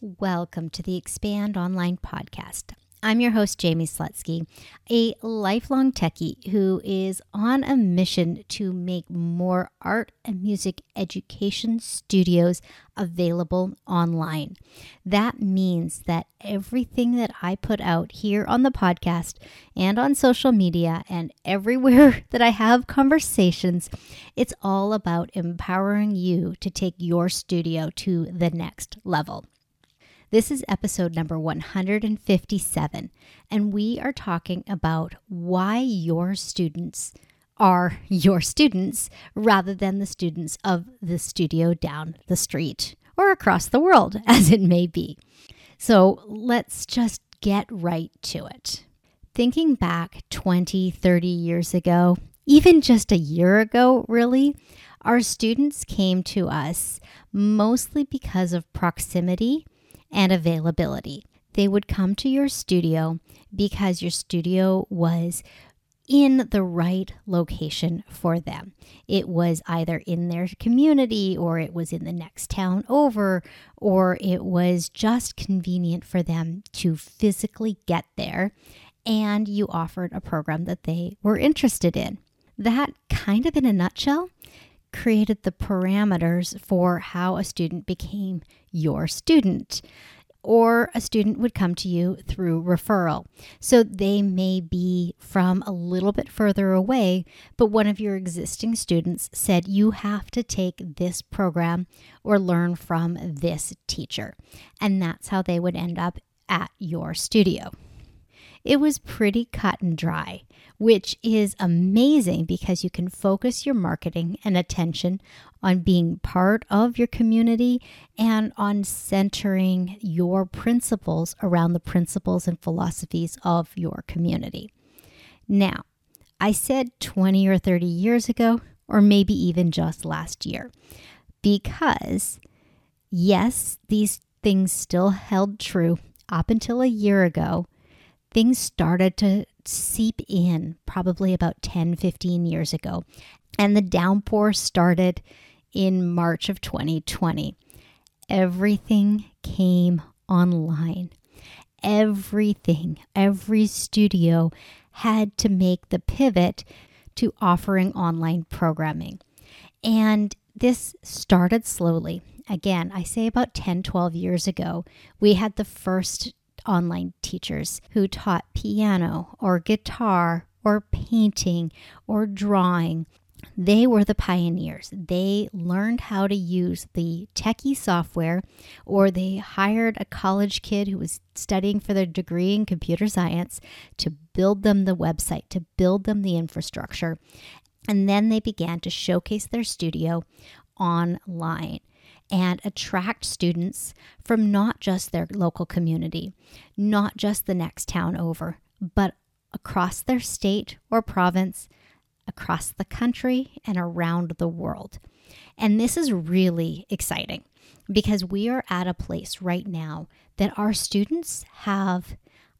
Welcome to the Expand Online Podcast. I'm your host, Jaime Slutsky, a lifelong techie who is on a mission to make more art and music education studios available online. That means that everything that I put out here on the podcast and on social media and everywhere that I have conversations, it's all about empowering you to take your studio to the next level. This is episode number 157, and we are talking about why your students are your students rather than the students of the studio down the street or across the world, as it may be. So let's just get right to it. Thinking back 20, 30 years ago, even just a year ago, really, our students came to us mostly because of proximity and availability. They would come to your studio because your studio was in the right location for them. It was either in their community or it was in the next town over or it was just convenient for them to physically get there and you offered a program that they were interested in. That kind of in a nutshell created the parameters for how a student became your student. Or a student would come to you through referral. So they may be from a little bit further away, but one of your existing students said, You have to take this program or learn from this teacher. And that's how they would end up at your studio. It was pretty cut and dry, which is amazing because you can focus your marketing and attention on being part of your community and on centering your principles around the principles and philosophies of your community. Now, I said 20 or 30 years ago, or maybe even just last year, because yes, these things still held true up until a year ago things started to seep in probably about 10, 15 years ago. And the downpour started in March of 2020. Everything came online. Everything, every studio had to make the pivot to offering online programming. And this started slowly. Again, I say about 10, 12 years ago, we had the first online teachers who taught piano or guitar or painting or drawing. They were the pioneers. They learned how to use the techie software, or they hired a college kid who was studying for their degree in computer science to build them the website, to build them the infrastructure. And then they began to showcase their studio online and attract students from not just their local community, not just the next town over, but across their state or province, across the country, and around the world. And this is really exciting because we are at a place right now that our students have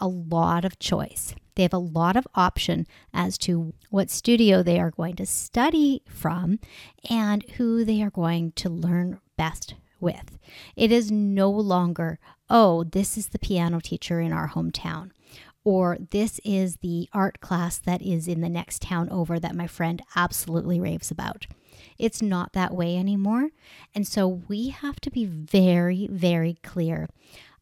a lot of choice. They have a lot of option as to what studio they are going to study from and who they are going to learn best with. It is no longer, oh, this is the piano teacher in our hometown, or this is the art class that is in the next town over that my friend absolutely raves about. It's not that way anymore. And so we have to be very, very clear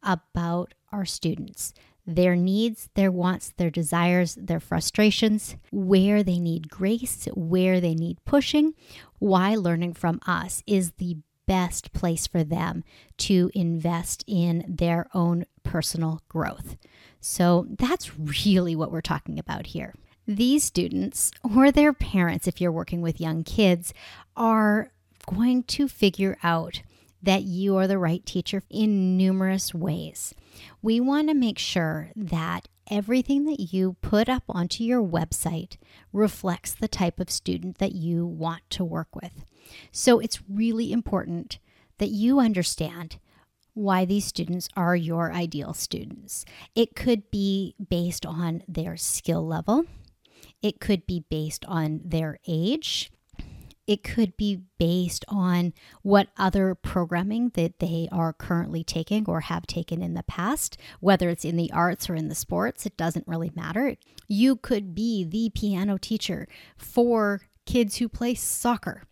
about our students their needs, their wants, their desires, their frustrations, where they need grace, where they need pushing, why learning from us is the best place for them to invest in their own personal growth. So that's really what we're talking about here. These students, or their parents, if you're working with young kids, are going to figure out that you are the right teacher in numerous ways. We want to make sure that everything that you put up onto your website reflects the type of student that you want to work with. So it's really important that you understand why these students are your ideal students. It could be based on their skill level, it could be based on their age. It could be based on what other programming that they are currently taking or have taken in the past, whether it's in the arts or in the sports, it doesn't really matter. You could be the piano teacher for kids who play soccer.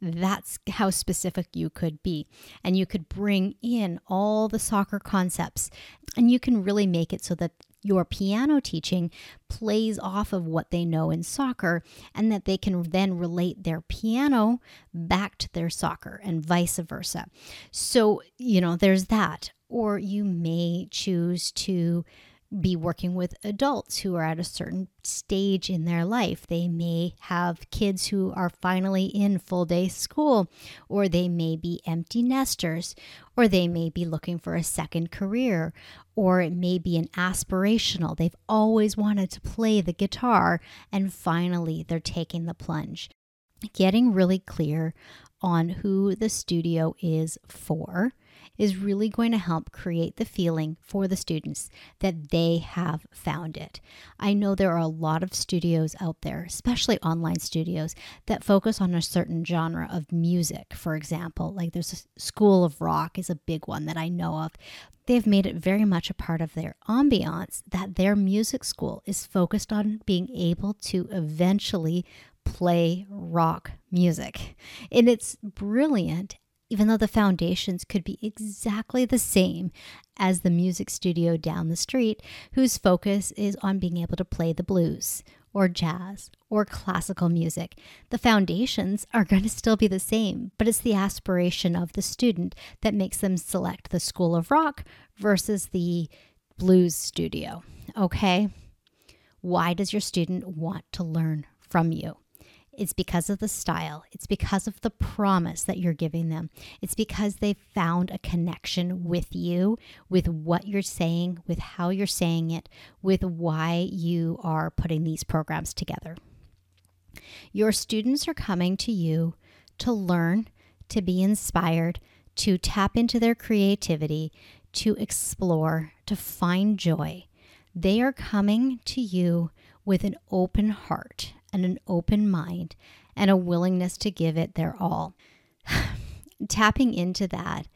That's how specific you could be. And you could bring in all the soccer concepts and you can really make it so that your piano teaching plays off of what they know in soccer and that they can then relate their piano back to their soccer and vice versa. So, you know, there's that. Or you may choose to be working with adults who are at a certain stage in their life. They may have kids who are finally in full day school, or they may be empty nesters, or they may be looking for a second career, or it may be an aspirational. They've always wanted to play the guitar, and finally they're taking the plunge. Getting really clear on who the studio is for is really going to help create the feeling for the students that they have found it. I know there are a lot of studios out there, especially online studios, that focus on a certain genre of music, for example. Like there's a School of Rock is a big one that I know of. They've made it very much a part of their ambiance that their music school is focused on being able to eventually play rock music. And it's brilliant even though the foundations could be exactly the same as the music studio down the street, whose focus is on being able to play the blues or jazz or classical music. The foundations are going to still be the same, but it's the aspiration of the student that makes them select the School of Rock versus the blues studio. Okay? Why does your student want to learn from you? It's because of the style. It's because of the promise that you're giving them. It's because they've found a connection with you, with what you're saying, with how you're saying it, with why you are putting these programs together. Your students are coming to you to learn, to be inspired, to tap into their creativity, to explore, to find joy. They are coming to you with an open heart and an open mind and a willingness to give it their all. Tapping into that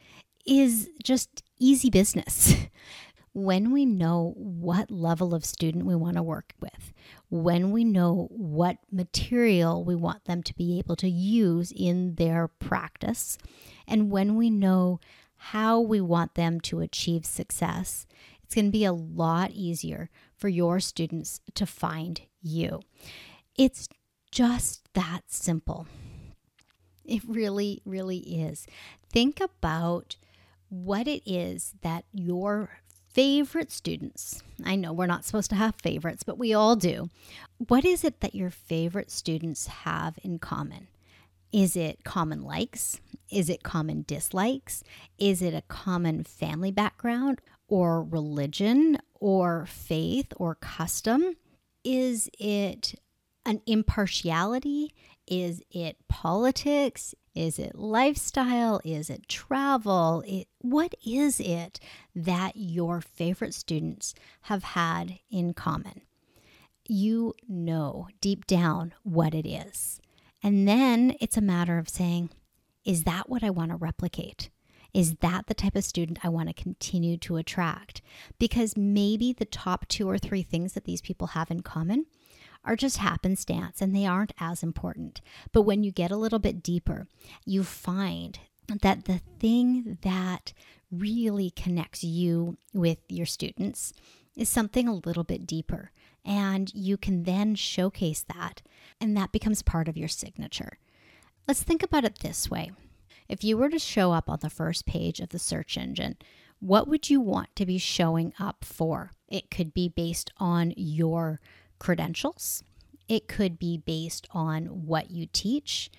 is just easy business. when we know what level of student we want to work with, when we know what material we want them to be able to use in their practice, and when we know how we want them to achieve success, it's going to be a lot easier for your students to find you. It's just that simple. It really, really is. Think about what it is that your favorite students, I know we're not supposed to have favorites, but we all do. What is it that your favorite students have in common? Is it common likes? Is it common dislikes? Is it a common family background or religion or faith or custom? Is it an impartiality? Is it politics? Is it lifestyle? Is it travel? It, what is it that your favorite students have had in common? You know deep down what it is. And then it's a matter of saying, is that what I want to replicate? Is that the type of student I want to continue to attract? Because maybe the top two or three things that these people have in common are just happenstance and they aren't as important. But when you get a little bit deeper, you find that the thing that really connects you with your students is something a little bit deeper. And you can then showcase that, and that becomes part of your signature. Let's think about it this way if you were to show up on the first page of the search engine, what would you want to be showing up for? It could be based on your credentials. It could be based on what you teach,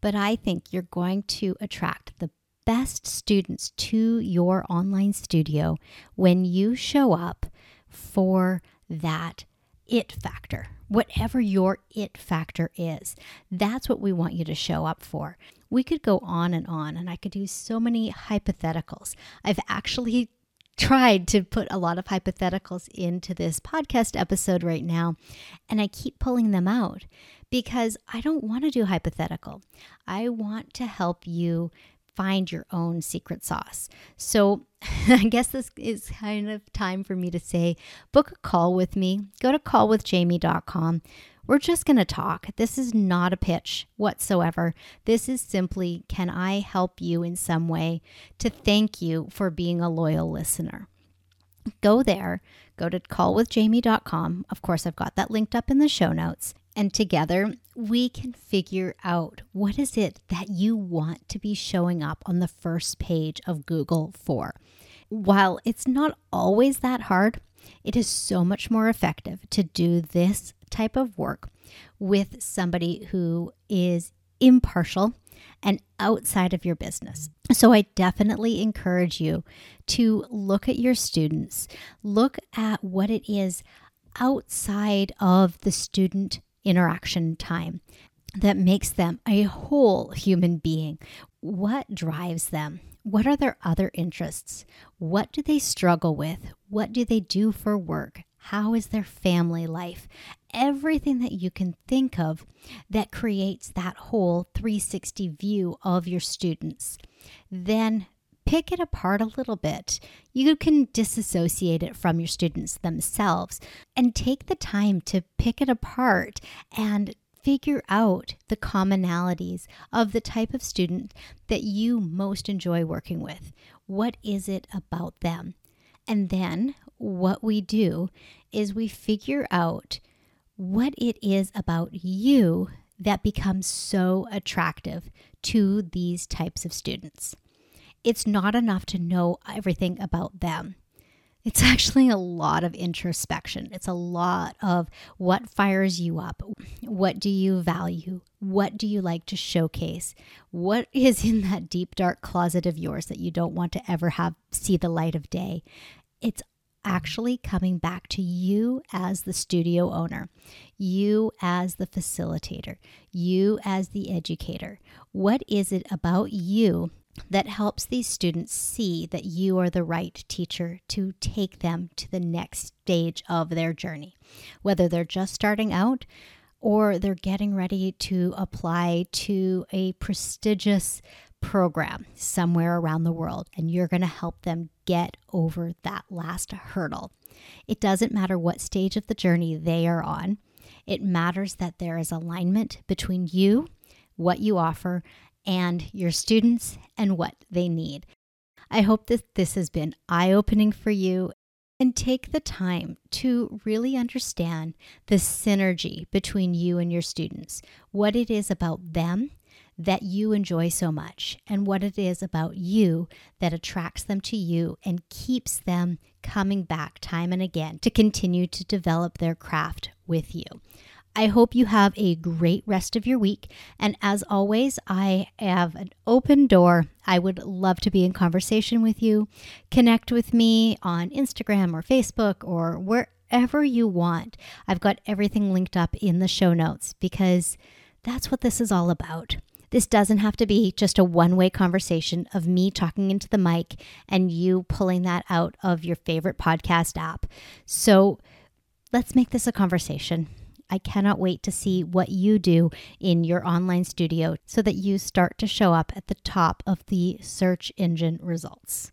but I think you're going to attract the best students to your online studio when you show up for that it factor. Whatever your it factor is, that's what we want you to show up for. We could go on and on, and I could do so many hypotheticals. I've actually tried to put a lot of hypotheticals into this podcast episode right now, and I keep pulling them out because I don't want to do hypothetical. I want to help you find your own secret sauce. So I guess this is kind of time for me to say book a call with me. Go to callwithjaime.com. We're just going to talk. This is not a pitch whatsoever. This is simply can I help you in some way to thank you for being a loyal listener? Go there, go to callwithjaime.com. Of course, I've got that linked up in the show notes. And together we can figure out what is it that you want to be showing up on the first page of Google for. While it's not always that hard, it is so much more effective to do this type of work with somebody who is impartial and outside of your business. So I definitely encourage you to look at your students, look at what it is outside of the student interaction time that makes them a whole human being. What drives them? What are their other interests? What do they struggle with? What do they do for work? How is their family life? Everything that you can think of that creates that whole 360 view of your students. Then pick it apart a little bit. You can disassociate it from your students themselves and take the time to pick it apart and figure out the commonalities of the type of student that you most enjoy working with. What is it about them? And then what we do is we figure out what it is about you that becomes so attractive to these types of students. It's not enough to know everything about them. It's actually a lot of introspection. It's a lot of what fires you up. What do you value? What do you like to showcase? What is in that deep, dark closet of yours that you don't want to ever have see the light of day? It's actually coming back to you as the studio owner, you as the facilitator, you as the educator. What is it about you that helps these students see that you are the right teacher to take them to the next stage of their journey, whether they're just starting out or they're getting ready to apply to a prestigious program somewhere around the world, and you're going to help them get over that last hurdle. It doesn't matter what stage of the journey they are on, it matters that there is alignment between you, what you offer, and your students and what they need. I hope that this has been eye opening for you and take the time to really understand the synergy between you and your students, what it is about them that you enjoy so much and what it is about you that attracts them to you and keeps them coming back time and again to continue to develop their craft with you. I hope you have a great rest of your week. And as always, I have an open door. I would love to be in conversation with you. Connect with me on Instagram or Facebook or wherever you want. I've got everything linked up in the show notes because that's what this is all about. This doesn't have to be just a one way conversation of me talking into the mic and you pulling that out of your favorite podcast app. So let's make this a conversation. I cannot wait to see what you do in your online studio so that you start to show up at the top of the search engine results.